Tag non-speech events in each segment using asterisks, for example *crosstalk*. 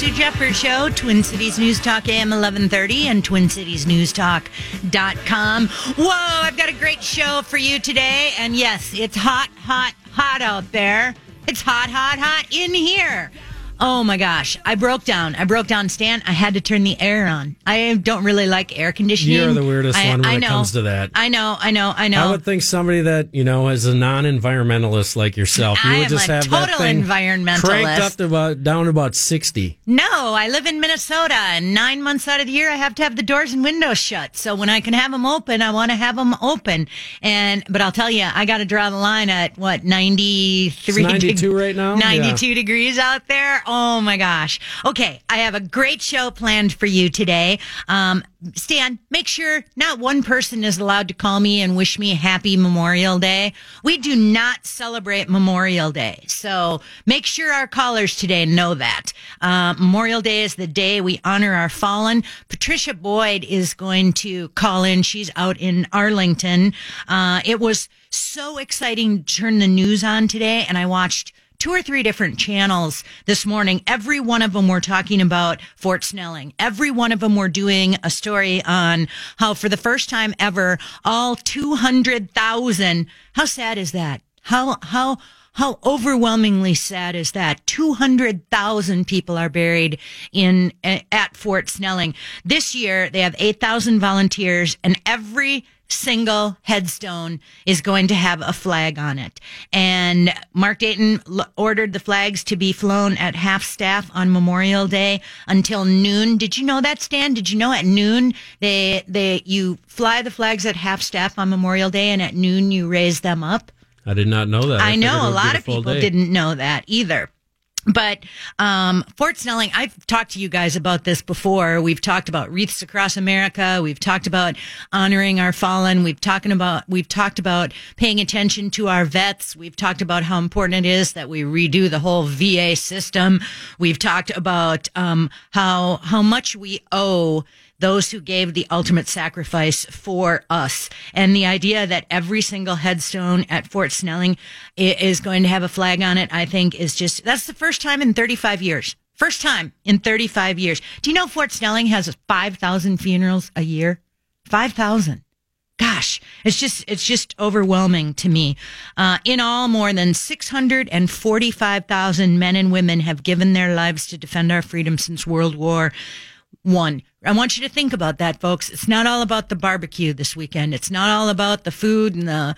Sue Jeffers Show, Twin Cities News Talk AM 1130 and TwinCitiesNewsTalk.com. Whoa, I've got a great show for you today. And yes, it's hot, hot, hot out there. It's hot, hot, hot in here. Oh my gosh. I broke down. I broke down, Stan. I had to turn the air on. I don't really like air conditioning. You're the weirdest I, one when I it know. comes to that. I know, I know, I know. I would think somebody that you know is a non-environmentalist like yourself, you I would just have that total thing environmentalist. cranked up to about down to about sixty. No, I live in Minnesota, and nine months out of the year, I have to have the doors and windows shut. So when I can have them open, I want to have them open. And but I'll tell you, I got to draw the line at what ninety three, It's 92 right now? ninety two degrees out there. Oh my gosh. Okay, I have a great show planned for you today. Um, Stan, make sure not one person is allowed to call me and wish me a happy Memorial Day. We do not celebrate Memorial Day. So make sure our callers today know that. Uh, Memorial Day is the day we honor our fallen. Patricia Boyd is going to call in. She's out in Arlington. Uh, it was so exciting to turn the news on today and I watched two or three different channels this morning. Every one of them were talking about Fort Snelling. Every one of them were doing a story on how for the first time ever, all 200,000, how sad is that? How, how, how overwhelmingly sad is that? 200,000 people are buried in, at Fort Snelling. This year, they have 8,000 volunteers and every single headstone is going to have a flag on it. And Mark Dayton l- ordered the flags to be flown at half staff on Memorial Day until noon. Did you know that, Stan? Did you know at noon they they you fly the flags at half staff on Memorial Day and at noon you raise them up? I did not know that. I it know a lot of people day. didn't know that either. But um, Fort Snelling, I've talked to you guys about this before. We've talked about wreaths across America. We've talked about honoring our fallen. We've talking about we've talked about paying attention to our vets. We've talked about how important it is that we redo the whole VA system. We've talked about um, how how much we owe those who gave the ultimate sacrifice for us. And the idea that every single headstone at Fort Snelling is going to have a flag on it, I think is just, that's the first time in 35 years. First time in 35 years. Do you know Fort Snelling has 5,000 funerals a year? 5,000 gosh, it's just it's just overwhelming to me. Uh, in all, more than six hundred and forty-five thousand men and women have given their lives to defend our freedom since World War One. I want you to think about that, folks. It's not all about the barbecue this weekend. It's not all about the food and the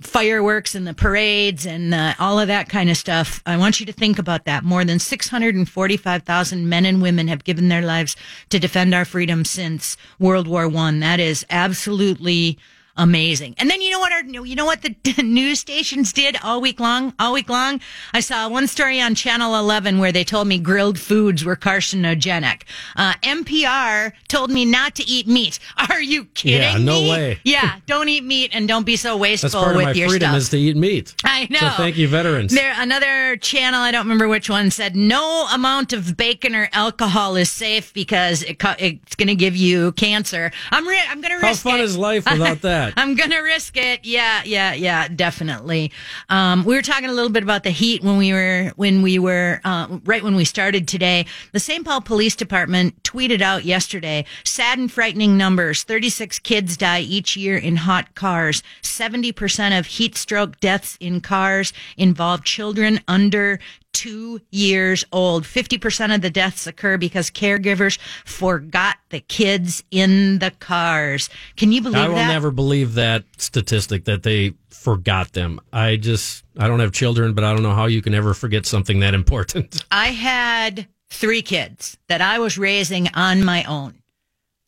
fireworks and the parades and uh, all of that kind of stuff. I want you to think about that. More than 645,000 men and women have given their lives to defend our freedom since World War One. That is absolutely amazing. And then you know what our you know what the *laughs* news stations did all week long? All week long, I saw one story on Channel 11 where they told me grilled foods were carcinogenic. Uh, NPR told me not to eat meat. *laughs* Are you kidding Yeah, no me? way. Yeah, don't eat meat and don't be so wasteful That's part of with my your freedom stuff. is to eat meat. I know. So thank you, veterans. There, another channel, I don't remember which one, said no amount of bacon or alcohol is safe because it, it's going to give you cancer. I'm ri- I'm going to risk. How fun it. is life without *laughs* that? I'm gonna risk it. Yeah, yeah, yeah, definitely. Um, we were talking a little bit about the heat when we were when we were uh, right when we started today. The St. Paul Police Department tweeted out yesterday sad and frightening numbers: 36 kids die each year in hot cars. 70 percent of heat stroke deaths in cars involve children under two years old. 50% of the deaths occur because caregivers forgot the kids in the cars. Can you believe I will that? never believe that statistic that they forgot them. I just I don't have children, but I don't know how you can ever forget something that important. *laughs* I had three kids that I was raising on my own.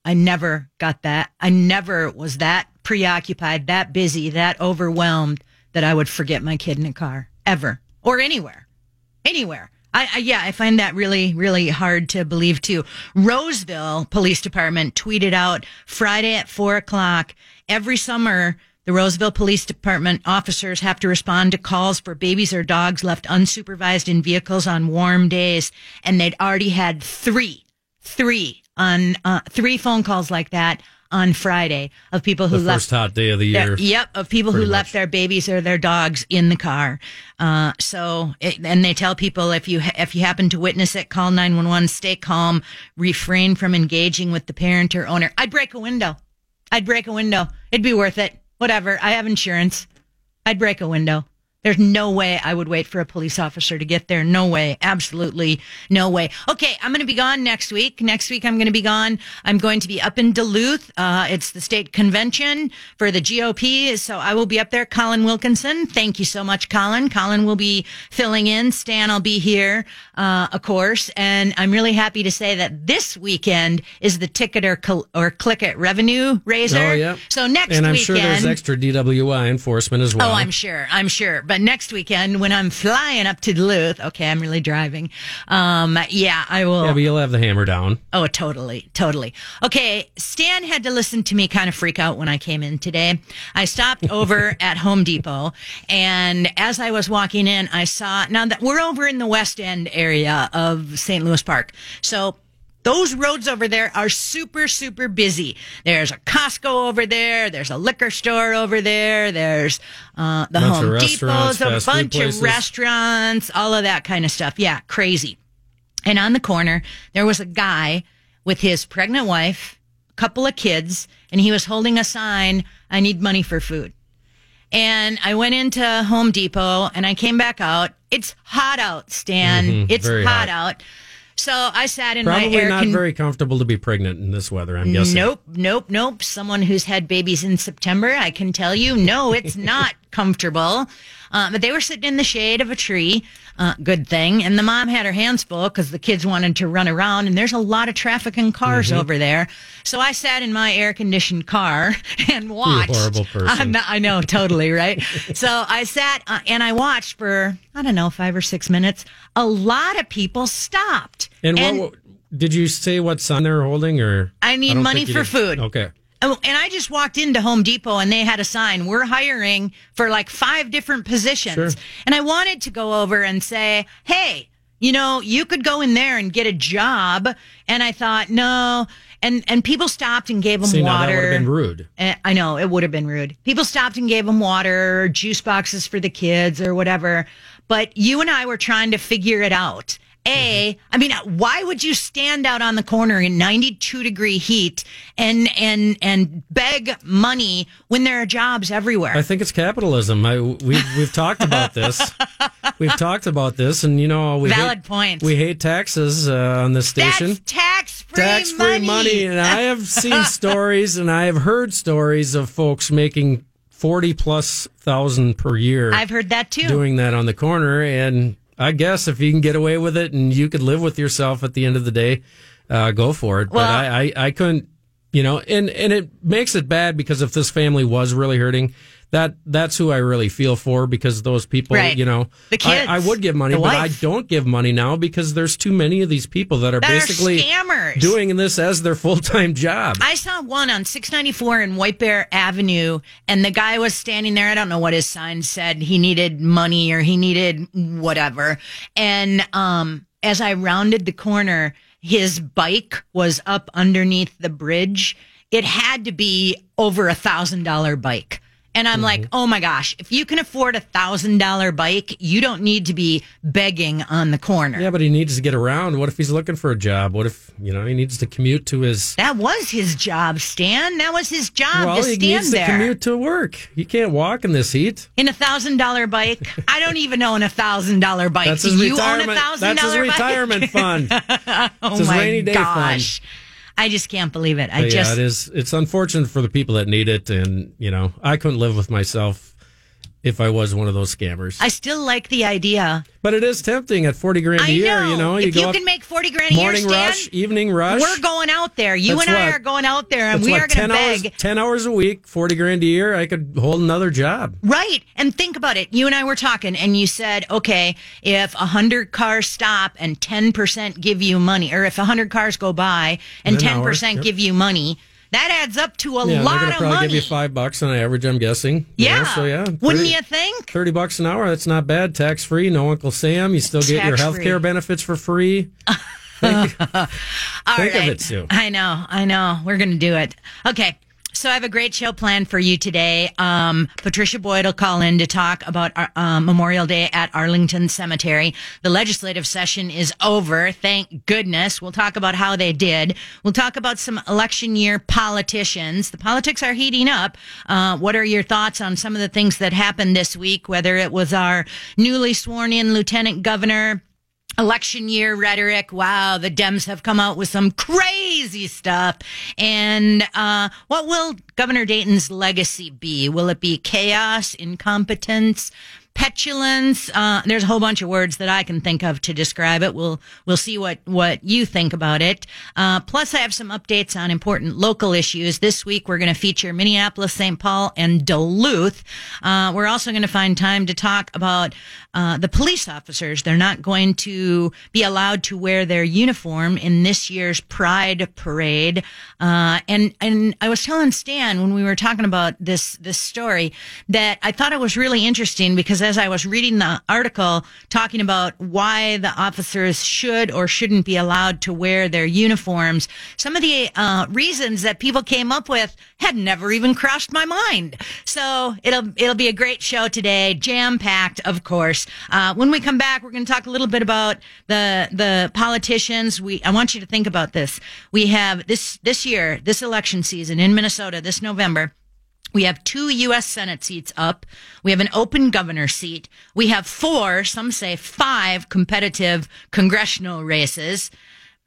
I never got that. I never was that preoccupied, that busy, that overwhelmed that I would forget my kid in a car ever or anywhere, anywhere. I, I yeah, I find that really, really hard to believe too. Roseville Police Department tweeted out Friday at four o'clock every summer. The Roseville Police Department officers have to respond to calls for babies or dogs left unsupervised in vehicles on warm days, and they'd already had three, three on uh, three phone calls like that on Friday of people who The left first hot day of the their- year. yep, of people who left much. their babies or their dogs in the car. Uh, so, it, and they tell people if you if you happen to witness it, call nine one one. Stay calm. Refrain from engaging with the parent or owner. I'd break a window. I'd break a window. It'd be worth it. Whatever. I have insurance. I'd break a window. There's no way I would wait for a police officer to get there. No way. Absolutely no way. Okay, I'm going to be gone next week. Next week, I'm going to be gone. I'm going to be up in Duluth. Uh, it's the state convention for the GOP. So I will be up there. Colin Wilkinson. Thank you so much, Colin. Colin will be filling in. Stan, I'll be here, uh, of course. And I'm really happy to say that this weekend is the ticket or, cl- or click it revenue raiser. Oh, yeah. So next week. and I'm weekend. sure there's extra DWI enforcement as well. Oh, I'm sure. I'm sure. But next weekend, when I'm flying up to Duluth, okay, I'm really driving. Um, yeah, I will. Yeah, but you'll have the hammer down. Oh, totally, totally. Okay, Stan had to listen to me kind of freak out when I came in today. I stopped *laughs* over at Home Depot, and as I was walking in, I saw now that we're over in the West End area of St. Louis Park, so. Those roads over there are super, super busy. There's a Costco over there. There's a liquor store over there. There's uh, the Bunch Home Depots, a bunch of restaurants, all of that kind of stuff. Yeah, crazy. And on the corner, there was a guy with his pregnant wife, a couple of kids, and he was holding a sign, I need money for food. And I went into Home Depot and I came back out. It's hot out, Stan. it's Mm-hmm. very hot, hot. out. So I sat in my Probably air not con- very comfortable to be pregnant in this weather, I'm guessing. Nope, nope, nope. Someone who's had babies in September, I can tell you, no, it's not comfortable. Uh, but they were sitting in the shade of a tree. Uh, good thing. And the mom had her hands full because the kids wanted to run around, and there's a lot of traffic and cars Mm-hmm. over there. So I sat in my air conditioned car *laughs* and watched. horrible *laughs* person. Not- I know, totally, right? *laughs* so I sat uh, and I watched for, I don't know, five or six minutes. A lot of people stopped. And, what, did you say what sign they're holding, or I need don't money for did. food. Okay. Oh, and I just walked into Home Depot and they had a sign, we're hiring for like five different positions. Sure. And I wanted to go over and say, hey, you know, you could go in there and get a job. And I thought, no. And, and people stopped and gave them See, water. that would have been rude. Eh, I know it would have been rude. People stopped and gave them water, or juice boxes for the kids, or whatever. But you and I were trying to figure it out. A, I mean, why would you stand out on the corner in 92 degree heat and and and beg money when there are jobs everywhere? I think it's capitalism. I, we've we've talked about this. *laughs* We've talked about this, and you know we Valid hate, point. We hate taxes uh, on this station. Tax free tax free money. And I have seen *laughs* stories and I have heard stories of folks making 40 plus thousand per year I've heard that too. doing that on the corner. And I guess if you can get away with it and you could live with yourself at the end of the day, uh, go for it. Well- but I, I, I couldn't, you know, and, and it makes it bad because if this family was really hurting, that that's who I really feel for because those people, Right. you know, The kids, I, I would give money, but I don't give money now because there's too many of these people that are That are basically scammers. doing this as their full time job. I saw one on 694 in White Bear Avenue, and the guy was standing there. I don't know what his sign said. He needed money or he needed whatever. And um, as I rounded the corner, his bike was up underneath the bridge. It had to be over a thousand dollar bike. And I'm like, mm-hmm. oh my gosh, if you can afford a thousand dollar bike, you don't need to be begging on the corner. yeah, but he needs to get around. What if he's looking for a job? What if, you know, he needs to commute to his. That was his job, Stan. That was his job Well, to he needs there. to commute to work. He can't walk in this heat. in a thousand dollar bike. I don't even own a thousand dollar bike. That's his you own a retirement. thousand That's his retirement fund. oh *laughs* it's his oh my rainy day gosh. fund. I just can't believe it. I But just yeah, it is. It's unfortunate for the people that need it, and you know, I couldn't live with myself if I was one of those scammers. I still like the idea. but it is tempting at forty grand a I year. know. You know, you if go you can make forty grand a year, morning Stan, rush, evening rush. we're going out there. You That's and I what- are going out there, and we what, are going to 10 hours, beg. ten hours a week, forty grand a year. I could hold another job. Right. And think about it. You and I were talking and you said, okay, if a hundred cars stop and 10% give you money, or if a hundred cars go by and In 10% yep. give you money, that adds up to a lot of money. Yeah, they're gonna of probably money. give you five bucks on average. I'm guessing. you know, yeah. so yeah, Wouldn't you think? Thirty bucks an hour. That's not bad. Tax free. No Uncle Sam. You still get your health care benefits for free. *laughs* Think, All think of it, Sue. I know. I know. We're going to do it. Okay. So I have a great show planned for you today. Um, Patricia Boyd will call in to talk about uh, uh, Memorial Day at Arlington Cemetery. The legislative session is over. Thank goodness. We'll talk about how they did. We'll talk about some election year politicians. The politics are heating up. Uh, what are your thoughts on some of the things that happened this week? Whether it was our newly sworn in lieutenant governor election year rhetoric. Wow, the Dems have come out with some crazy stuff. And uh, what will Governor Dayton's legacy be? Will it be chaos, incompetence? Petulance. Uh, there's a whole bunch of words that I can think of to describe it. We'll we'll see what what you think about it. Uh, plus, I have some updates on important local issues. This week, we're going to feature Minneapolis, St. Paul, and Duluth. Uh, we're also going to find time to talk about uh, the police officers. They're not going to be allowed to wear their uniform in this year's Pride Parade. Uh, and and I was telling Stan when we were talking about this this story that I thought it was really interesting because as I was reading the article talking about why the officers should or shouldn't be allowed to wear their uniforms, some of the uh, reasons that people came up with had never even crossed my mind. So it'll it'll be a great show today, jam packed, of course. Uh, when we come back, we're going to talk a little bit about the the politicians. We I want you to think about this. We have this this year, this election season in Minnesota, this November. We have two U.S. Senate seats up. We have an open governor seat. We have four, some say five competitive congressional races.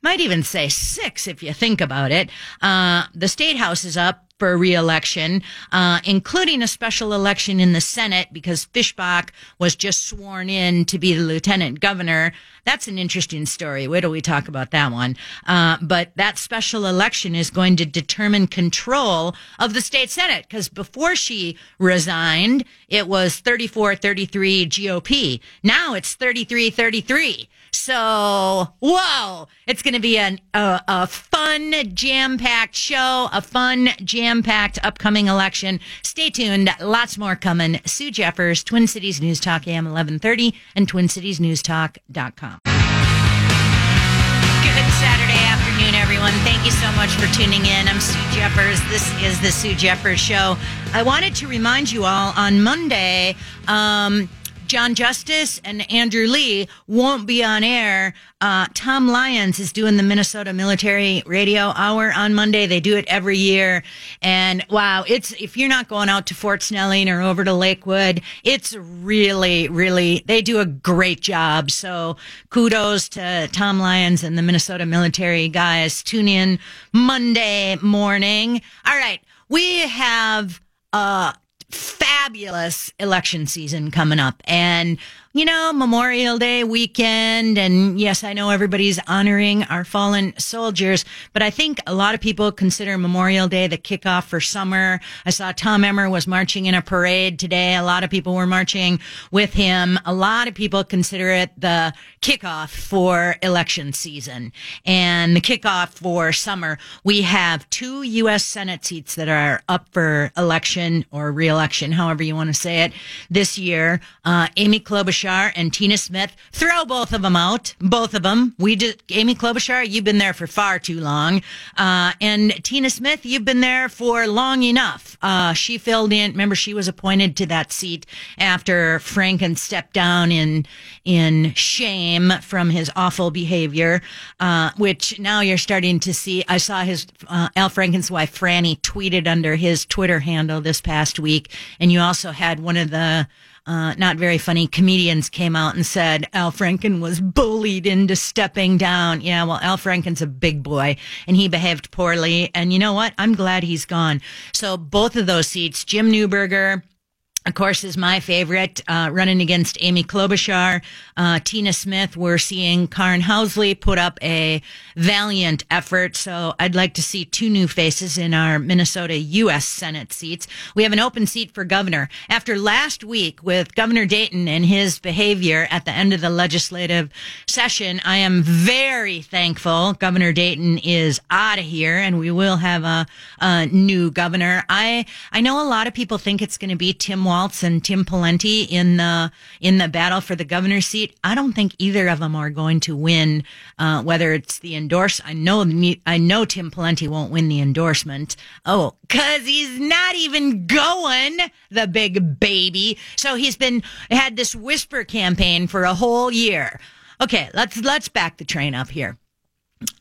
Might even say six if you think about it. Uh, the state house is up for reelection, uh, including a special election in the Senate because Fischbach was just sworn in to be the lieutenant governor. That's an interesting story. Wait till we talk about that one. Uh, but that special election is going to determine control of the state Senate because before she resigned, it was 34 33 GOP. Now it's 33 33. So, whoa, it's going to be an, a, a fun, jam packed show, a fun, jam packed upcoming election. Stay tuned. Lots more coming. Sue Jeffers, Twin Cities News Talk AM 1130 and TwinCitiesNewsTalk.com. Good Saturday afternoon, everyone. Thank you so much for tuning in. I'm Sue Jeffers. This is the Sue Jeffers Show. I wanted to remind you all on Monday, um, John Justice and Andrew Lee won't be on air. Uh, Tom Lyons is doing the Minnesota Military Radio Hour on Monday. They do it every year. And wow, it's, if you're not going out to Fort Snelling or over to Lakewood, it's really, really, they do a great job. So kudos to Tom Lyons and the Minnesota Military guys. Tune in Monday morning. All right. We have, uh, fabulous election season coming up. And you know, Memorial Day weekend. And yes, I know everybody's honoring our fallen soldiers, but I think a lot of people consider Memorial Day the kickoff for summer. I saw Tom Emmer was marching in a parade today. A lot of people were marching with him. A lot of people consider it the kickoff for election season and the kickoff for summer. We have two U.S. Senate seats that are up for election or reelection, however you want to say it, this year. Uh, Amy Klobuchar Klobuchar and Tina Smith. Throw both of them out. Both of them. We did, Amy Klobuchar, you've been there for far too long. Uh, and Tina Smith, you've been there for long enough. Uh, she filled in, remember she was appointed to that seat after Franken stepped down in, in shame from his awful behavior, uh, which now you're starting to see. I saw his, uh, Al Franken's wife, Franny, tweeted under his Twitter handle this past week. And you also had one of the, uh, not very funny comedians came out and said Al Franken was bullied into stepping down. Yeah, well, Al Franken's a big boy and he behaved poorly. And you know what? I'm glad he's gone. So both of those seats, Jim Newberger, of course, is my favorite, uh, running against Amy Klobuchar. Uh, Tina Smith, we're seeing Karin Housley put up a valiant effort. So I'd like to see two new faces in our Minnesota U.S. Senate seats. We have an open seat for governor. After last week with Governor Dayton and his behavior at the end of the legislative session, I am very thankful Governor Dayton is out of here and we will have a, a new governor. I, I know a lot of people think it's going to be Tim and Tim Pawlenty in the in the battle for the governor's seat. I don't think either of them are going to win. Uh, whether it's the endorse, I know I know Tim Pawlenty won't win the endorsement. Oh, cause he's not even going, the big baby. So he's been had this whisper campaign for a whole year. Okay, let's let's back the train up here.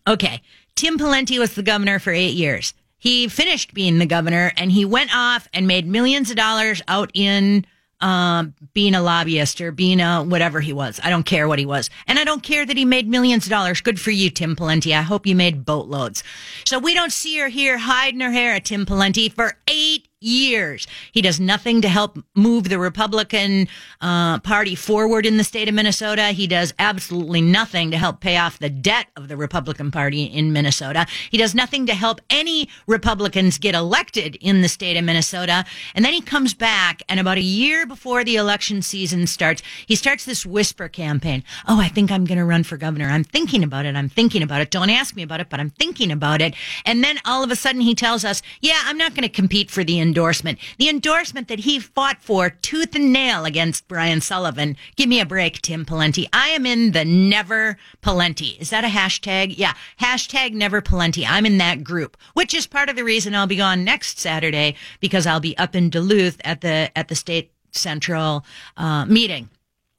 Okay, Tim Pawlenty was the governor for eight years he finished being the governor and he went off and made millions of dollars out in um, being a lobbyist or being a whatever he was. I don't care what he was. And I don't care that he made millions of dollars. Good for you, Tim Pawlenty. I hope you made boatloads. So we don't see her here hiding her hair at Tim Pawlenty for eight years. He does nothing to help move the Republican uh, Party forward in the state of Minnesota. He does absolutely nothing to help pay off the debt of the Republican Party in Minnesota. He does nothing to help any Republicans get elected in the state of Minnesota. And then he comes back, and about a year before the election season starts, he starts this whisper campaign. Oh, I think I'm going to run for governor. I'm thinking about it. I'm thinking about it. Don't ask me about it, but I'm thinking about it. And then all of a sudden he tells us, yeah, I'm not going to compete for the endorsement. The endorsement that he fought for tooth and nail against Brian Sullivan. Give me a break, Tim Pawlenty. I am in the never Pawlenty. Is that a hashtag? Yeah. Hashtag never Pawlenty. I'm in that group, which is part of the reason I'll be gone next Saturday because I'll be up in Duluth at the, at the state central, uh, meeting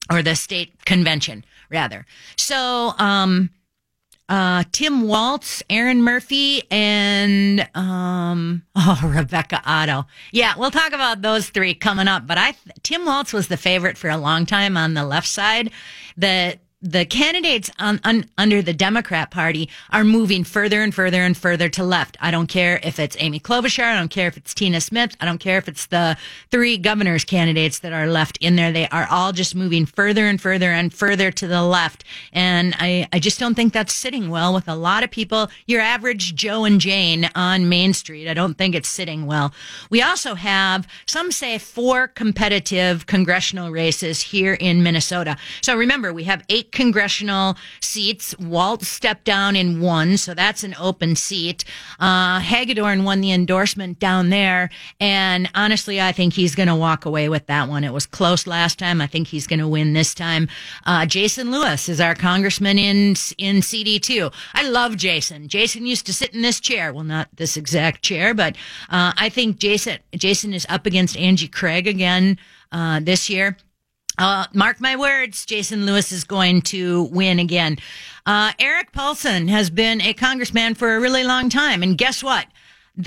or the state convention rather. So, um, uh, Tim Walz, Erin Murphy, and um, *laughs* oh Rebecca Otto. Yeah, we'll talk about those three coming up. But I Tim Walz was the favorite for a long time on the left side. The the candidates on, on, under the Democrat Party are moving further and further and further to left. I don't care if it's Amy Klobuchar. I don't care if it's Tina Smith. I don't care if it's the three governors candidates that are left in there. They are all just moving further and further and further to the left. And I, I just don't think that's sitting well with a lot of people. Your average Joe and Jane on Main Street. I don't think it's sitting well. We also have, some say, four competitive congressional races here in Minnesota. So remember, we have eight congressional seats. Walz stepped down in one, so that's an open seat. Uh, Hagedorn won the endorsement down there, and honestly, I think he's going to walk away with that one. It was close last time. I think he's going to win this time. Uh, Jason Lewis is our congressman in in CD two. I love Jason. Jason used to sit in this chair. Well, not this exact chair, but uh, I think Jason Jason is up against Angie Craig again uh, this year. Uh, mark my words, Jason Lewis is going to win again. Uh, Erik Paulsen has been a congressman for a really long time. And guess what?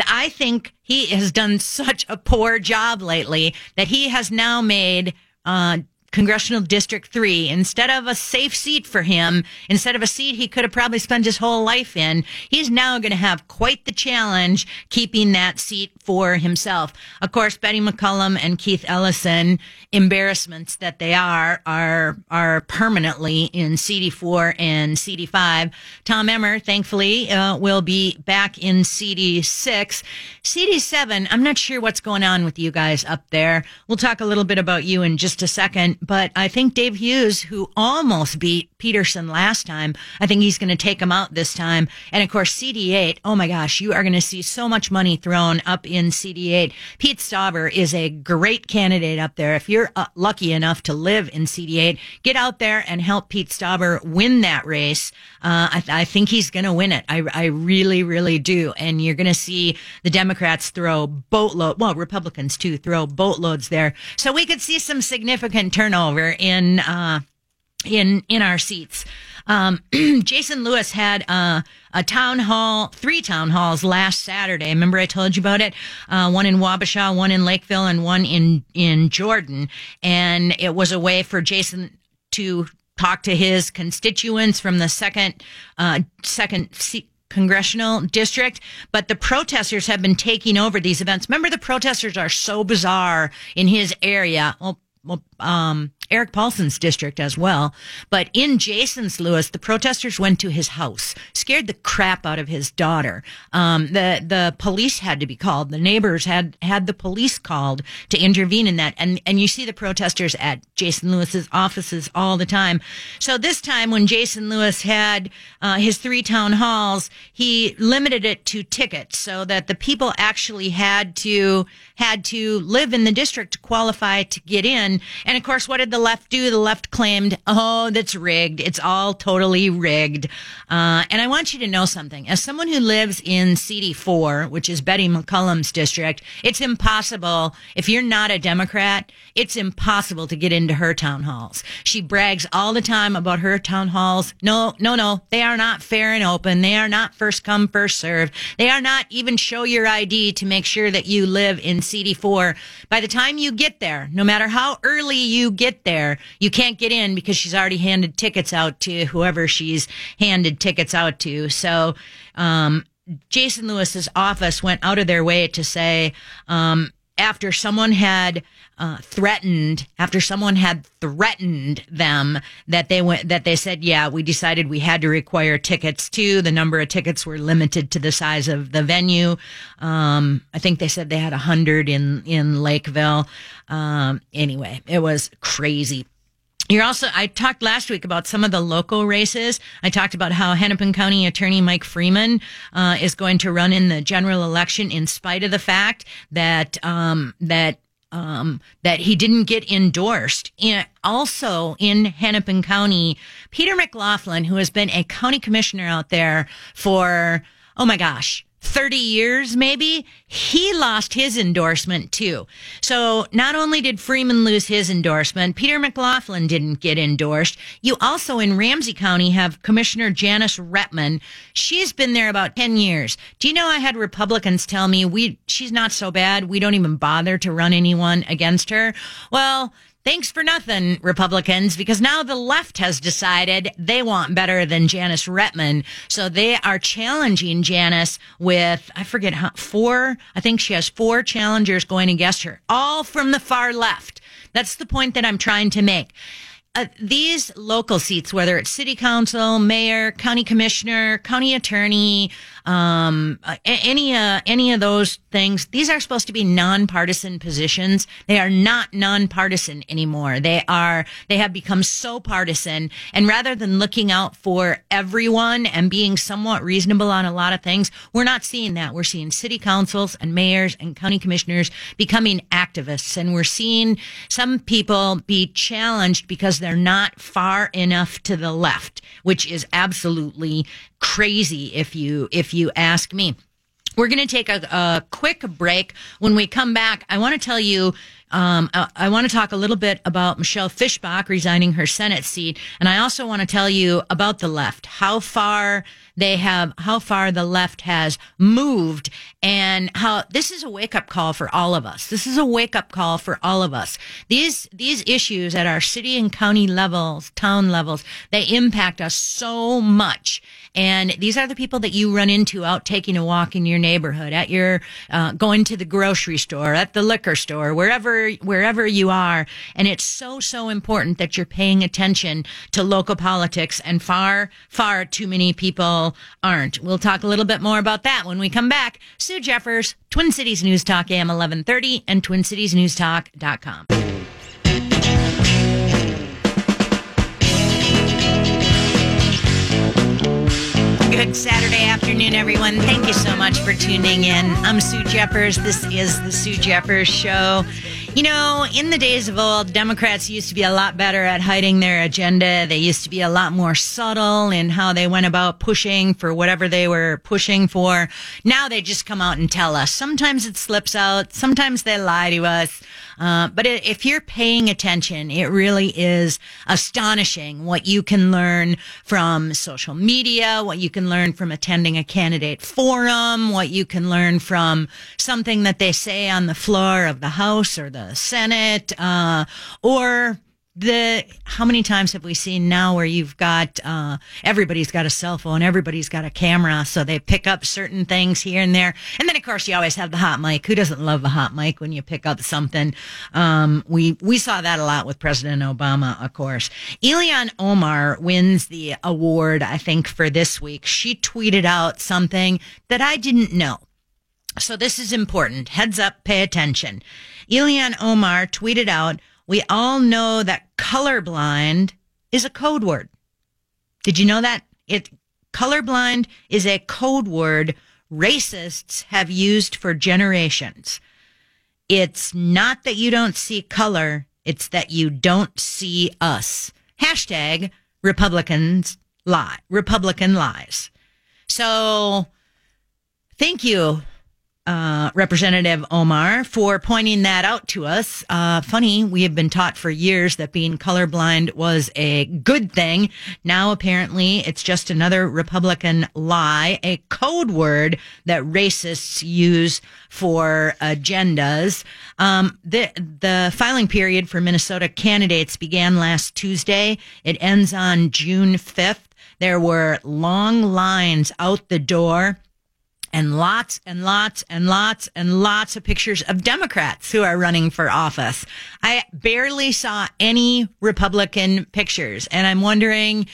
I think he has done such a poor job lately that he has now made, uh, Congressional District 3, instead of a safe seat for him, instead of a seat he could have probably spent his whole life in, he's now going to have quite the challenge keeping that seat for himself. Of course, Betty McCollum and Keith Ellison, embarrassments that they are, are, are permanently in CD4 and CD5. Tom Emmer, thankfully, uh, will be back in CD6. CD7, I'm not sure what's going on with you guys up there. We'll talk a little bit about you in just a second but I think Dave Hughes, who almost beat Peterson last time, I think he's going to take him out this time. And of course, CD8, oh my gosh, you are going to see so much money thrown up in CD8. Pete Stauber is a great candidate up there. If you're uh, lucky enough to live in CD8, get out there and help Pete Stauber win that race. Uh, I, I, think he's going to win it. I, I really, really do. And you're going to see the Democrats throw boatload, well, Republicans too, throw boatloads there. So we could see some significant turnover in, uh, in, in our seats. Um, *clears throat* Jason Lewis had uh, a town hall, three town halls last Saturday. Remember I told you about it? Uh, one in Wabasha, one in Lakeville, and one in in Jordan. And it was a way for Jason to talk to his constituents from the second uh, second congressional district, but the protesters have been taking over these events. Remember, the protesters are so bizarre in his area. Well, well, um, Erik Paulsen's district as well. But in Jason's Lewis, the protesters went to his house, scared the crap out of his daughter. Um, the the police had to be called. The neighbors had had the police called to intervene in that. And and you see the protesters at Jason Lewis's offices all the time. So this time, when Jason Lewis had uh, his three town halls, he limited it to tickets so that the people actually had to had to live in the district to qualify to get in. And of course, what did the left do? The left claimed, "Oh, that's rigged. It's all totally rigged." Uh, and I want you to know something. As someone who lives in CD4, which is Betty McCollum's district, it's impossible if you're not a Democrat. It's impossible to get into her town halls. She brags all the time about her town halls. No, no, no. They are not fair and open. They are not first come, first serve. They are not even show your ID to make sure that you live in CD4. By the time you get there, no matter how early you get there, you can't get in because she's already handed tickets out to whoever she's handed tickets out to. So, um, Jason Lewis's office went out of their way to say, um, after someone had uh, threatened, after someone had threatened them that they went, that they said, yeah, we decided we had to require tickets too. The number of tickets were limited to the size of the venue. Um, I think they said they had a hundred in, in Lakeville. Um, anyway, it was crazy. You're also, I talked last week about some of the local races. I talked about how Hennepin County Attorney Mike Freeman uh, is going to run in the general election in spite of the fact that um, that um, that he didn't get endorsed. In, also in Hennepin County, Peter McLaughlin, who has been a county commissioner out there for oh my gosh, 30 years maybe, he lost his endorsement too. So not only did Freeman lose his endorsement, Peter McLaughlin didn't get endorsed. You also in Ramsey County have Commissioner Janice Rettman. She's been there about 10 years. Do you know I had Republicans tell me we she's not so bad. We don't even bother to run anyone against her. Well, Thanks for nothing, Republicans, because now the left has decided they want better than Janice Rettman. So they are challenging Janice with, I forget how, four, I think she has four challengers going against her, all from the far left. That's the point that I'm trying to make. Uh, these local seats, whether it's city council, mayor, county commissioner, county attorney, um, any uh, any of those things, these are supposed to be nonpartisan positions. They are not nonpartisan anymore. They are they have become so partisan. And rather than looking out for everyone and being somewhat reasonable on a lot of things, we're not seeing that. We're seeing city councils and mayors and county commissioners becoming activists, and we're seeing some people be challenged because they're not far enough to the left, which is absolutely crazy if you if you ask me. We're going to take a, a, quick break. When we come back, I want to tell you, um, I, I want to talk a little bit about Michelle Fischbach resigning her Senate seat. And I also want to tell you about the left, how far they have, how far the left has moved and how this is a wake up call for all of us. This is a wake up call for all of us. These, these issues at our city and county levels, town levels, they impact us so much. And these are the people that you run into out taking a walk in your neighborhood, at your, uh, going to the grocery store, at the liquor store, wherever, wherever you are. And it's so, so important that you're paying attention to local politics and far, far too many people aren't. We'll talk a little bit more about that when we come back. Sue Jeffers, Twin Cities News Talk AM 1130 and TwinCitiesNewsTalk.com. Good Saturday afternoon, everyone. Thank you so much for tuning in. I'm Sue Jeffers. This is the Sue Jeffers Show. You know, in the days of old, Democrats used to be a lot better at hiding their agenda. They used to be a lot more subtle in how they went about pushing for whatever they were pushing for. Now they just come out and tell us. Sometimes it slips out. Sometimes they lie to us. Uh, but if you're paying attention, it really is astonishing what you can learn from social media, what you can learn from attending a candidate forum, what you can learn from something that they say on the floor of the House or the Senate, uh, or the how many times have we seen now where you've got uh, everybody's got a cell phone, everybody's got a camera, so they pick up certain things here and there, and then of course you always have the hot mic. Who doesn't love a hot mic when you pick up something? Um, we we saw that a lot with President Obama, of course. Ilhan Omar wins the award, I think, for this week. She tweeted out something that I didn't know. So this is important. Heads up, pay attention. Ilhan Omar tweeted out we all know that colorblind is a code word. Did you know that? It colorblind is a code word racists have used for generations. It's not that you don't see color, it's that you don't see us. Hashtag Republicans lie. Republican lies. So thank you, uh, Representative Omar for pointing that out to us. Uh, funny, we have been taught for years that being colorblind was a good thing. Now apparently it's just another Republican lie, a code word that racists use for agendas. Um, the the filing period for Minnesota candidates began last Tuesday. It ends on June fifth. There were long lines out the door and lots and lots and lots and lots of pictures of Democrats who are running for office. I barely saw any Republican pictures and I'm wondering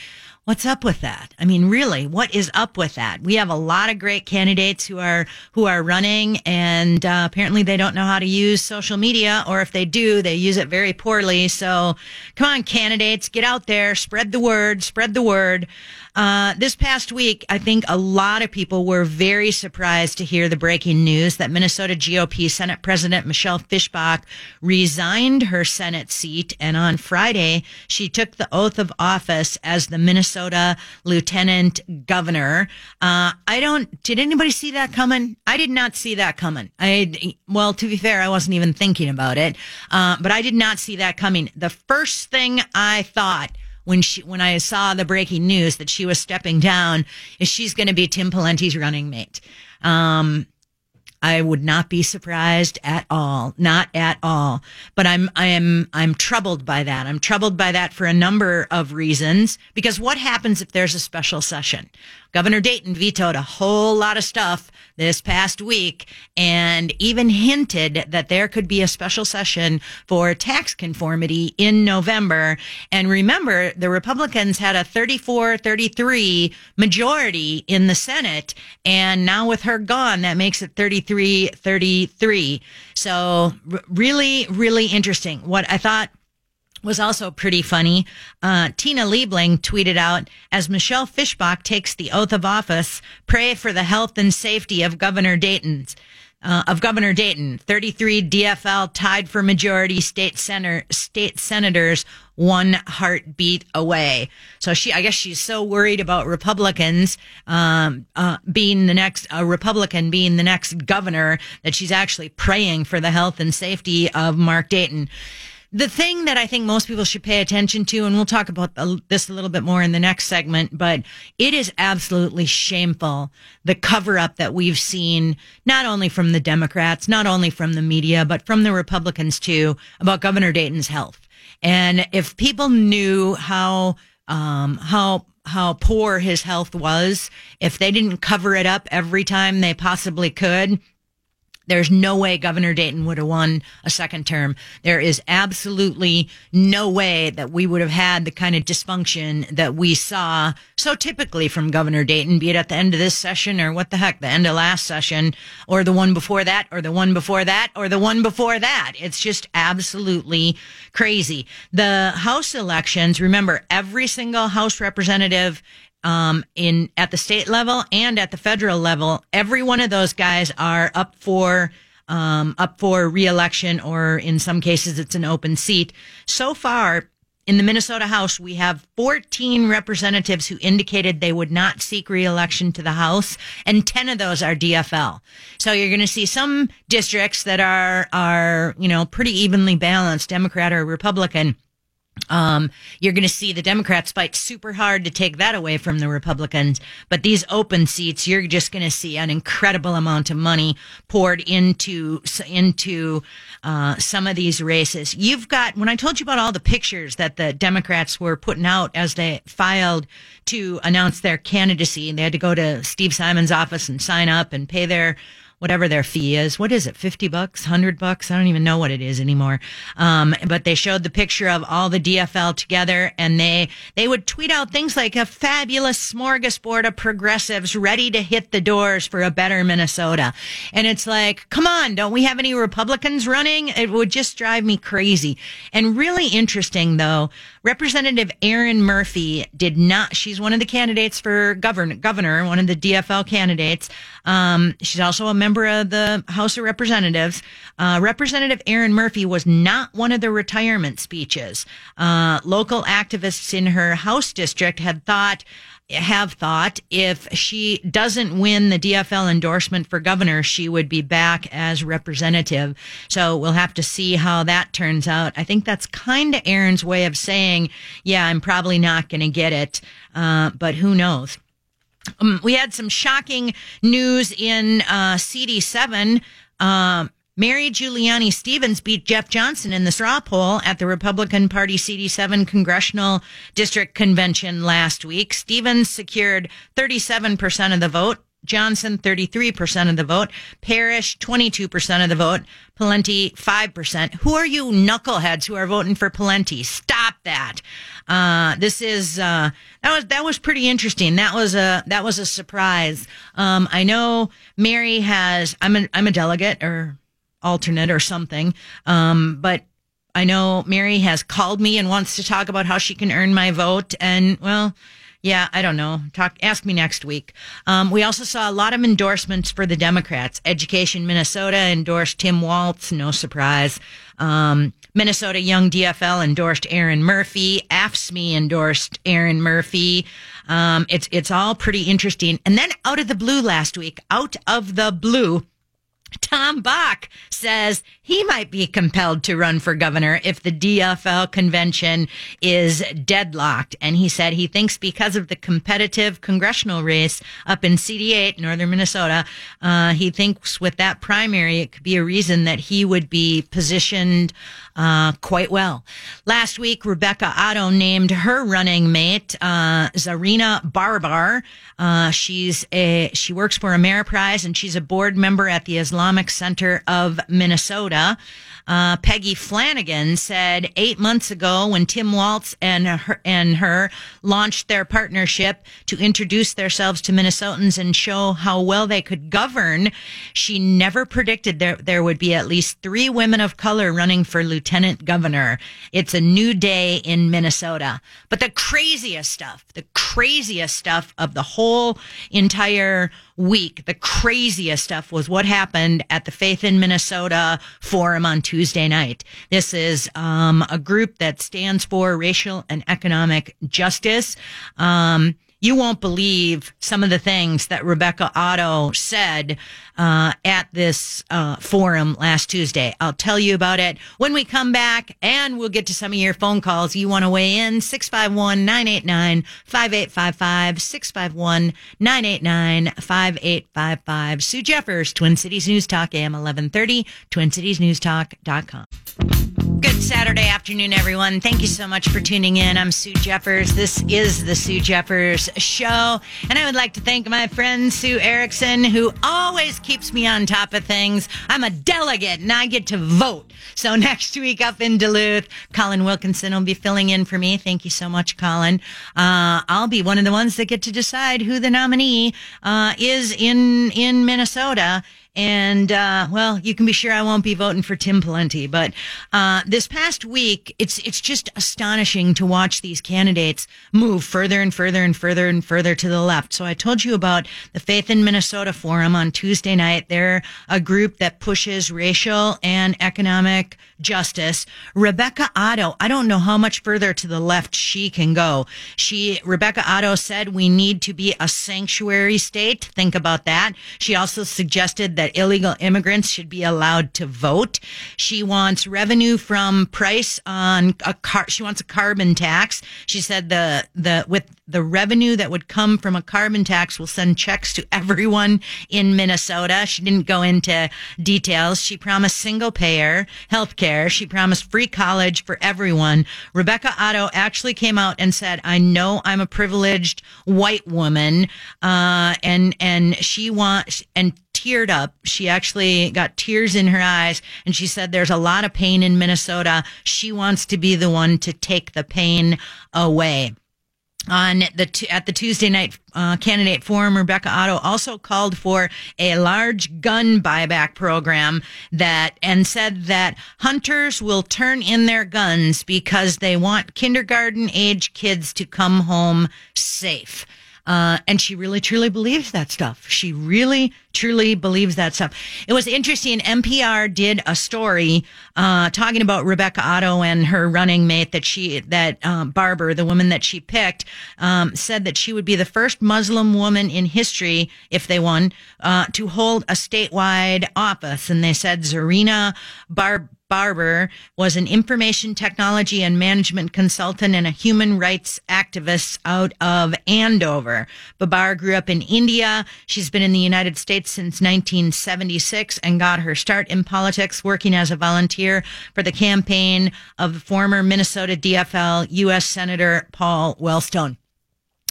what's up with that? I mean, really, what is up with that? We have a lot of great candidates who are who are running, and uh, apparently they don't know how to use social media, or if they do, they use it very poorly. So, come on, candidates, get out there, spread the word, spread the word. Uh, this past week, I think a lot of people were very surprised to hear the breaking news that Minnesota GOP Senate President Michelle Fischbach resigned her Senate seat. And on Friday, she took the oath of office as the Minnesota Lieutenant Governor. Uh, I don't, did anybody see that coming? I did not see that coming. I, well, to be fair, I wasn't even thinking about it. Uh, but I did not see that coming. The first thing I thought, when she when I saw the breaking news that she was stepping down is she's going to be Tim Pawlenty's running mate. Um, I would not be surprised at all, not at all. But I'm I am I'm troubled by that. I'm troubled by that for a number of reasons. Because what happens if there's a special session? Governor Dayton vetoed a whole lot of stuff this past week and even hinted that there could be a special session for tax conformity in November. And remember, the Republicans had a 34 33 majority in the Senate. And now with her gone, that makes it 33 33. So really, really interesting. What I thought was also pretty funny. Uh, Tina Liebling tweeted out, as Michelle Fischbach takes the oath of office, pray for the health and safety of Governor Dayton's. Uh, of Governor Dayton, 33 DFL tied for majority state center, state senators, one heartbeat away. So she, I guess she's so worried about Republicans, um, uh, being the next, a Republican being the next governor that she's actually praying for the health and safety of Mark Dayton the thing that I think most people should pay attention to, and we'll talk about this a little bit more in the next segment, but it is absolutely shameful the cover up that we've seen, not only from the Democrats, not only from the media, but from the Republicans too, about Governor Dayton's health. And if people knew how, um, how, how poor his health was, if they didn't cover it up every time they possibly could, there's no way Governor Dayton would have won a second term. There is absolutely no way that we would have had the kind of dysfunction that we saw so typically from Governor Dayton, be it at the end of this session or what the heck, the end of last session or the one before that or the one before that or the one before that. It's just absolutely crazy. The House elections, remember every single House representative um, in at the state level and at the federal level, every one of those guys are up for um, up for reelection, or in some cases, it's an open seat. So far, in the Minnesota House, we have 14 representatives who indicated they would not seek reelection to the House, and 10 of those are DFL. So you're going to see some districts that are are you know pretty evenly balanced, Democrat or Republican Um, you're going to see the Democrats fight super hard to take that away from the Republicans. But these open seats, you're just going to see an incredible amount of money poured into into uh, some of these races. You've got when I told you about all the pictures that the Democrats were putting out as they filed to announce their candidacy, and they had to go to Steve Simon's office and sign up and pay their whatever their fee is. What is it? 50 bucks, 100 bucks? I don't even know what it is anymore. Um, but they showed the picture of all the DFL together and they, they would tweet out things like a fabulous smorgasbord of progressives ready to hit the doors for a better Minnesota. And it's like, come on, don't we have any Republicans running? It would just drive me crazy. And really interesting though, Representative Erin Murphy did not, she's one of the candidates for governor, governor, one of the DFL candidates. Um, she's also a member of the House of Representatives. Uh, Representative Erin Murphy was not one of the retirement speeches. Uh, local activists in her House district had thought, have thought if she doesn't win the DFL endorsement for governor, she would be back as representative. So we'll have to see how that turns out. I think that's kind of Erin's way of saying, yeah, I'm probably not going to get it. Uh, but who knows? Um, we had some shocking news in uh, CD7. Uh, Mary Giuliani Stevens beat Jeff Johnson in the straw poll at the Republican Party CD7 Congressional District Convention last week. Stevens secured 37% of the vote. Johnson, 33% of the vote. Parrish, 22% of the vote. Pawlenty, 5%. Who are you knuckleheads who are voting for Pawlenty? Stop that. Uh, this is, uh, that was, that was pretty interesting. That was a, that was a surprise. Um, I know Mary has, I'm a, I'm a delegate or alternate or something. Um, but I know Mary has called me and wants to talk about how she can earn my vote. And well, yeah, I don't know. Talk, ask me next week. Um, we also saw a lot of endorsements for the Democrats. Education Minnesota endorsed Tim Walz, no surprise. Um, Minnesota Young DFL endorsed Erin Murphy. AFSCME endorsed Erin Murphy. Um, it's it's all pretty interesting. And then out of the blue last week, out of the blue, Tom Bakk says he might be compelled to run for governor if the DFL convention is deadlocked. And he said he thinks because of the competitive congressional race up in CD8, northern Minnesota, uh, he thinks with that primary, it could be a reason that he would be positioned uh, quite well. Last week, Rebecca Otto named her running mate, uh, Zarina Baber. Uh, she's a, she works for Ameriprise and she's a board member at the Islamic Center of Minnesota. Uh, Peggy Flanagan said eight months ago when Tim Walz and her, and her launched their partnership to introduce themselves to Minnesotans and show how well they could govern, she never predicted there, there would be at least three women of color running for lieutenant governor. It's a new day in Minnesota. But the craziest stuff, the craziest stuff of the whole entire week, the craziest stuff was what happened at the Faith in Minnesota forum on Tuesday night. This is um, a group that stands for racial and economic justice. Um, you won't believe some of the things that Rebecca Otto said uh, at this uh, forum last Tuesday. I'll tell you about it when we come back, and we'll get to some of your phone calls. You want to weigh in? 651 989 5855. 651 989 5855. Sue Jeffers, Twin Cities News Talk, AM 1130, twincitiesnewstalk.com. Good Saturday afternoon, everyone. Thank you so much for tuning in. I'm Sue Jeffers. This is the Sue Jeffers Show. And I would like to thank my friend Sue Erickson, who always keeps me on top of things. I'm a delegate and I get to vote. So *laughs* next week up in Duluth, Colin Wilkinson will be filling in for me. Thank you so much, Colin. Uh, I'll be one of the ones that get to decide who the nominee uh, is in in Minnesota. And, uh, well, you can be sure I won't be voting for Tim Pawlenty. But, uh, this past week, it's, it's just astonishing to watch these candidates move further and further and further and further to the left. So I told you about the Faith in Minnesota Forum on Tuesday night. They're a group that pushes racial and economic justice. Rebecca Otto, I don't know how much further to the left she can go. She, Rebecca Otto said we need to be a sanctuary state. Think about that. She also suggested that illegal immigrants should be allowed to vote. She wants revenue from price on a car. She wants a carbon tax. She said the, the, with the revenue that would come from a carbon tax will send checks to everyone in Minnesota. She didn't go into details. She promised single payer health care. She promised free college for everyone. Rebecca Otto actually came out and said, I know I'm a privileged white woman. Uh, and, and she wants, and teared up. She actually got tears in her eyes and she said there's a lot of pain in Minnesota. She wants to be the one to take the pain away on the at the Tuesday night uh, candidate forum, Rebecca Otto also called for a large gun buyback program that and said that hunters will turn in their guns because they want kindergarten age kids to come home safe. Uh, and she really truly believes that stuff. She really truly believes that stuff. It was interesting. NPR did a story uh, talking about Rebecca Otto and her running mate that she that um, Baber, the woman that she picked, um, said that she would be the first Muslim woman in history, if they won, uh, to hold a statewide office. And they said Zarina Baber Baber was an information technology and management consultant and a human rights activist out of Andover. Baber grew up in India. She's been in the United States since 1976 and got her start in politics working as a volunteer for the campaign of former Minnesota DFL U.S. Senator Paul Wellstone.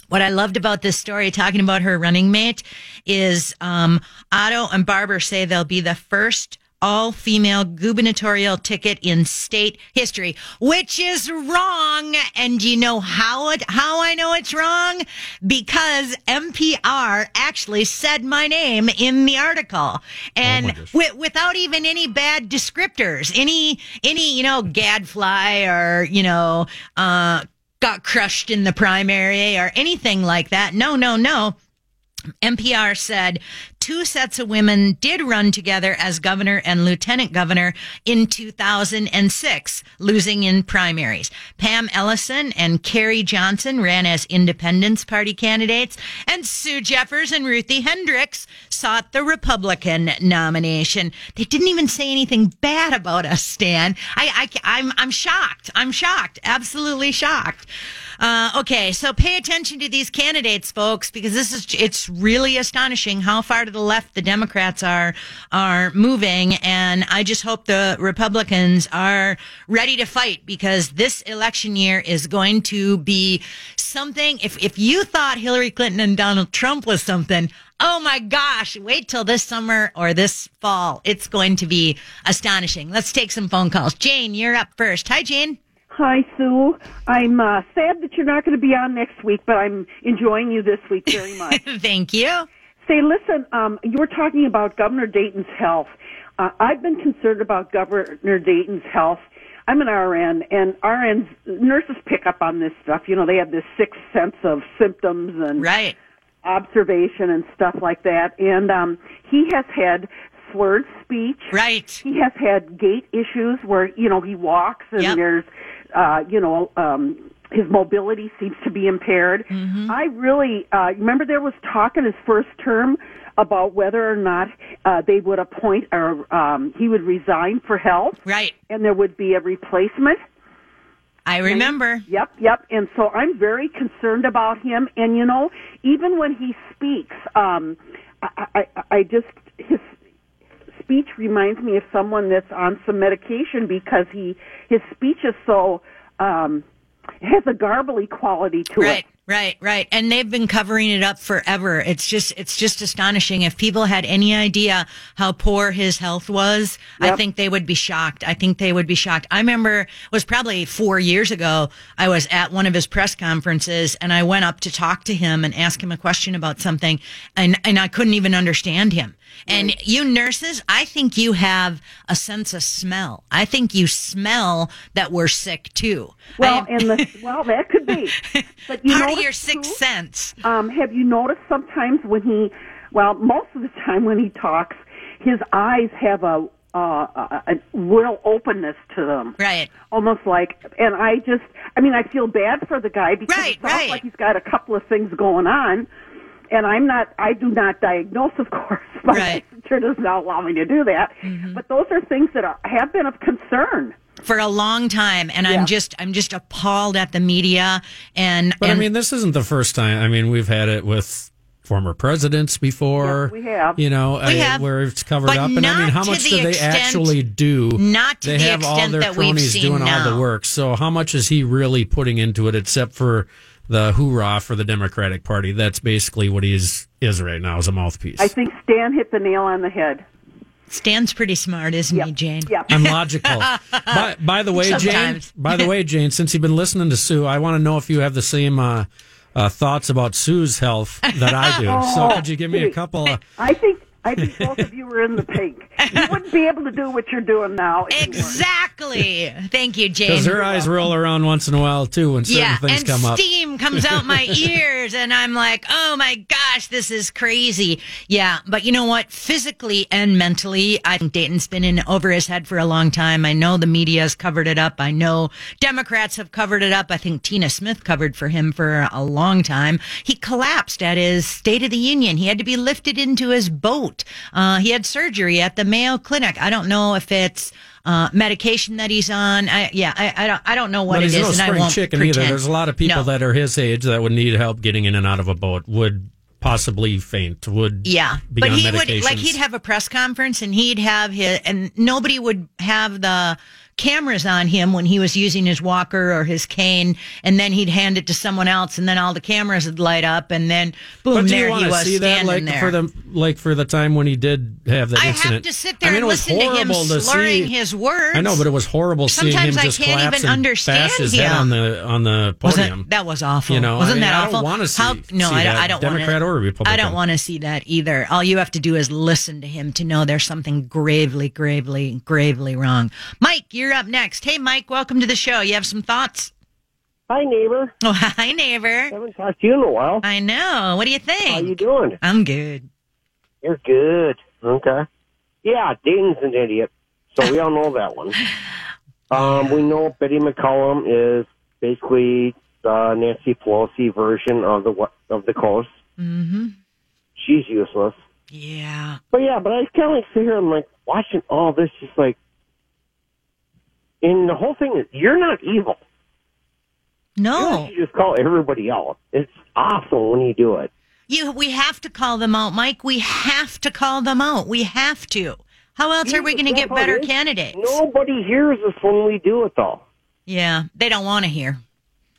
What I loved about this story, talking about her running mate, is um, Otto and Baber say they'll be the first all female gubernatorial ticket in state history, which is wrong. And you know how it, how I know it's wrong? Because NPR actually said my name in the article and oh w- without even any bad descriptors, any, any, you know, gadfly or, you know, uh, got crushed in the primary or anything like that. No, no, no. NPR said two sets of women did run together as governor and lieutenant governor in 2006, losing in primaries. Pam Ellison and Carrie Johnson ran as Independence Party candidates, and Sue Jeffers and Ruthie Hendricks sought the Republican nomination. They didn't even say anything bad about us, Stan. I, I, I'm, I'm shocked. I'm shocked. Absolutely shocked. Uh, okay, so pay attention to these candidates, folks, because this is it's really astonishing how far to the left the Democrats are are moving, and I just hope the Republicans are ready to fight because this election year is going to be something. If if you thought Hillary Clinton and Donald Trump was something, Oh my gosh, wait till this summer or this fall. It's going to be astonishing. Let's take some phone calls. Jane, you're up first. Hi, Jane. Hi, Sue. I'm uh, sad that you're not going to be on next week, but I'm enjoying you this week very *laughs* much. Thank you. Say, listen, um, you were talking about Governor Dayton's health. Uh, I've been concerned about Governor Dayton's health. I'm an RN, and RNs, nurses pick up on this stuff. You know, they have this sixth sense of symptoms and right. observation and stuff like that. And um, he has had slurred speech. Right. He has had gait issues where, you know, he walks and yep. there's uh, you know, um, his mobility seems to be impaired. Mm-hmm. I really uh, remember there was talk in his first term about whether or not uh, they would appoint or um, he would resign for health, right? And there would be a replacement. I remember. And, yep, yep. And so I'm very concerned about him. And you know, even when he speaks, um, I, I, I just his speech reminds me of someone that's on some medication because he his speech is so um has a garbly quality to right. it. Right, right. Right. And they've been covering it up forever. It's just, it's just astonishing. If people had any idea how poor his health was, yep. I think they would be shocked. I think they would be shocked. I remember it was probably four years ago. I was at one of his press conferences and I went up to talk to him and ask him a question about something and, and I couldn't even understand him. And right. you nurses, I think you have a sense of smell. I think you smell that we're sick too. Well, and the, *laughs* well, that could be. But you know, your sixth too? sense. Um, have you noticed sometimes when he, well, most of the time when he talks, his eyes have a uh, a, a real openness to them. Right. Almost like, and I just, I mean, I feel bad for the guy because Right, it sounds right. like he's got a couple of things going on. And I'm not, I do not diagnose, of course. *laughs* My Right. licensure does not allow me to do that. Mm-hmm. But those are things that are, have been of concern. For a long time, and I'm just I'm just appalled at the media and But and I mean, this isn't the first time. I mean, we've had it with former presidents before. Yes, we have. You know, We have. where it's covered But up. And I not mean, how much the do they extent- actually do? not to they the have all extent their that we've cronies seen doing all the work. So how much is he really putting into it, except for the hoorah for the Democratic Party? That's basically what he is is right now as a mouthpiece. I think Stan hit the nail on the head. Stan's pretty smart, isn't he, Jane? Yeah. I'm logical. *laughs* by, by the way, Jane. By the way, *laughs* Jane. Since you've been listening to Sue, I want to know if you have the same uh, uh, thoughts about Sue's health that I do. *laughs* so could you give me a couple of? I think I think *laughs* both of you were in the pink. You wouldn't be able to do what you're doing now. if you. Exactly. Thank you, Jane. Because her eyes roll around once in a while too when certain yeah, things and come up. steam comes out my *laughs* ears, and I'm like, oh my gosh, this is crazy. Yeah, but you know what? Physically and mentally, I think Dayton's been in over his head for a long time. I know the media has covered it up. I know Democrats have covered it up. I think Tina Smith covered for him for a long time. He collapsed at his State of the Union. He had to be lifted into his boat. Uh, he had surgery at the Mayo Clinic. I don't know if it's uh, medication that he's on. I, yeah, I, I don't. I don't know what it is, no and I won't chicken pretend. either. There's a lot of people No. that are his age that would need help getting in and out of a boat. Would possibly faint. Would Yeah, be but on he would like he'd have a press conference and he'd have his and nobody would have the cameras on him when he was using his walker or his cane, and then he'd hand it to someone else, and then all the cameras would light up, and then boom, But do there you he want to was see that, like there. for the like for the time when he did have that I incident? have to sit there I mean, and listen to him to slurring see. his words. I know, but it was horrible seeing him Sometimes I just can't collapse even and understand bash his head him. on the on the Wasn't- podium. that was awful. You know, wasn't I mean, that I awful? don't wanna see- no, see I don't. I don't Democrat wanna, or Republican. I don't want to see that either. All you have to do is listen to him to know there's something gravely, gravely, gravely wrong. Mike, you're up next. Hey, Mike, welcome to the show. You have some thoughts? Hi, neighbor. Oh, *laughs* hi, neighbor. Haven't talked to you in a while. I know. What do you think? How you doing? I'm good. You're good. Okay. Yeah, Dayton's an idiot. So we all know that one. *laughs* Um, we know Betty McCollum is basically the Nancy Pelosi version of the of the coast. Mm-hmm. She's useless. Yeah. But yeah, but I kind of like sit here and like watching all this, just like, and the whole thing is, you're not evil. No. You just call everybody out. It's awful when you do it. You. We have to call them out, Mike. We have to call them out. We have to. How else are we going to get better candidates? Nobody hears us when we do it, though. Yeah, they don't want to hear.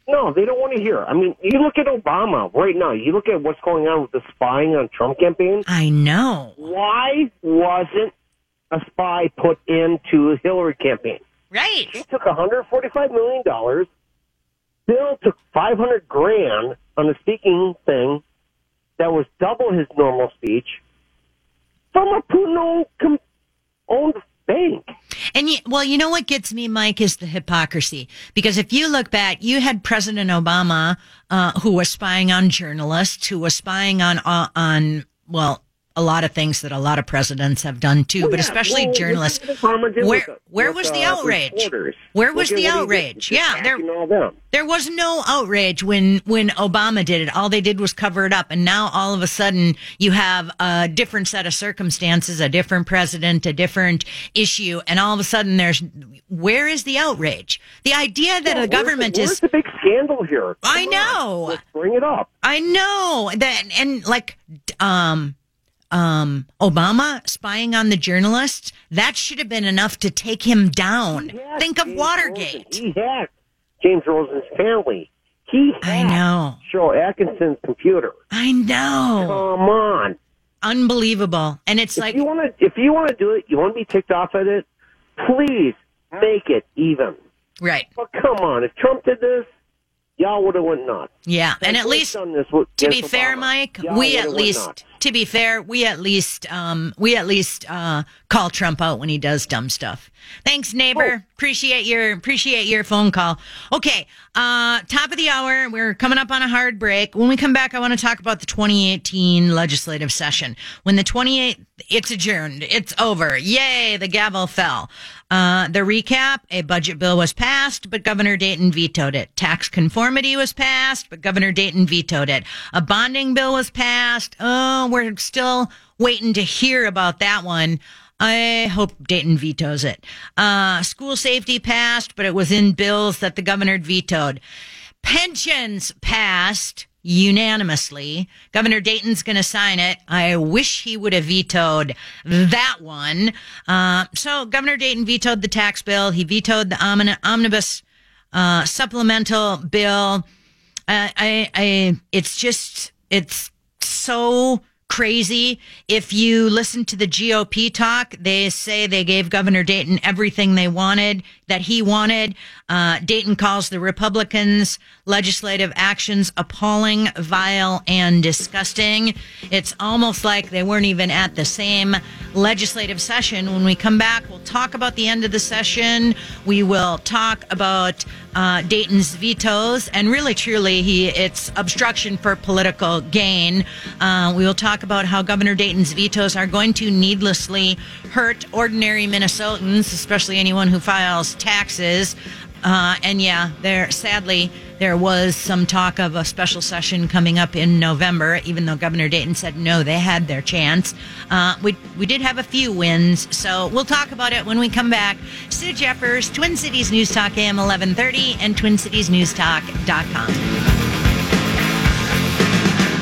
No, they don't want to hear. I mean, you look at Obama right now. You look at what's going on with the spying on Trump campaign. I know. Why wasn't a spy put into Hillary campaign? Right. He took 145 million dollars. Bill took 500 grand on a speaking thing that was double his normal speech from a Putin owned bank. And you, well, you know what gets me, Mike, is the hypocrisy. Because if you look back, you had President Obama, uh, who was spying on journalists, who was spying on, uh, on, well, a lot of things that a lot of presidents have done too, Well, but yeah, especially well, journalists. look at what Obama did Where, where with, was the uh, outrage? reporters. Where was the at what he did. outrage? Yeah, there, attacking all them. there was no outrage when when Obama did it. All they did was cover it up, and now all of a sudden you have a different set of circumstances, a different president, a different issue, and all of a sudden there's where is the outrage? The idea that Yeah, the where's government the, is the big scandal here? I Come on, know. let's bring it up. I know that, and like, um, um, Obama spying on the journalists, that should have been enough to take him down. Think of James Watergate. Rosen. He hacked James Rosen's family. He I know. Joe Atkinson's computer. I know. Come on. Unbelievable. And it's If like, you want to, if you want to do it, you want to be ticked off at it. Please make it even. right. But come on, if Trump did this, y'all would have went nuts. Yeah, and at least this to be against fair, Mike, y'all we at least to be fair, we at least um we at least uh call Trump out when he does dumb stuff. Thanks, neighbor. Oh. Appreciate your appreciate your phone call. Okay, uh top of the hour. We're coming up on a hard break. When we come back, I want to talk about the 2018 legislative session. When the 28 it's adjourned. It's over. Yay, the gavel fell. Uh, the recap, a budget bill was passed, but Governor Dayton vetoed it. Tax conformity was passed, but Governor Dayton vetoed it. A bonding bill was passed. Oh, we're still waiting to hear about that one. I hope Dayton vetoes it. Uh, school safety passed, but it was in bills that the governor vetoed. Pensions passed unanimously. Governor Dayton's going to sign it. I wish he would have vetoed that one. Uh, so Governor Dayton vetoed the tax bill. He vetoed the omni- omnibus uh, supplemental bill. Uh, I, I, it's just, it's so crazy. If you listen to the GOP talk, they say they gave Governor Dayton everything they wanted, that he wanted. Uh, Dayton calls the Republicans' legislative actions appalling, vile, and disgusting. It's almost like they weren't even at the same legislative session. When we come back, we'll talk about the end of the session. We will talk about uh, Dayton's vetoes, and really, truly, he it's obstruction for political gain. Uh, we will talk about how Governor Dayton's vetoes are going to needlessly hurt ordinary Minnesotans, especially anyone who files taxes. Uh, and yeah, there sadly there was some talk of a special session coming up in November, even though Governor Dayton said no, they had their chance. Uh, we we did have a few wins, so we'll talk about it when we come back. Sue Jeffers, Twin Cities News Talk AM 1130 and TwinCitiesNewsTalk.com.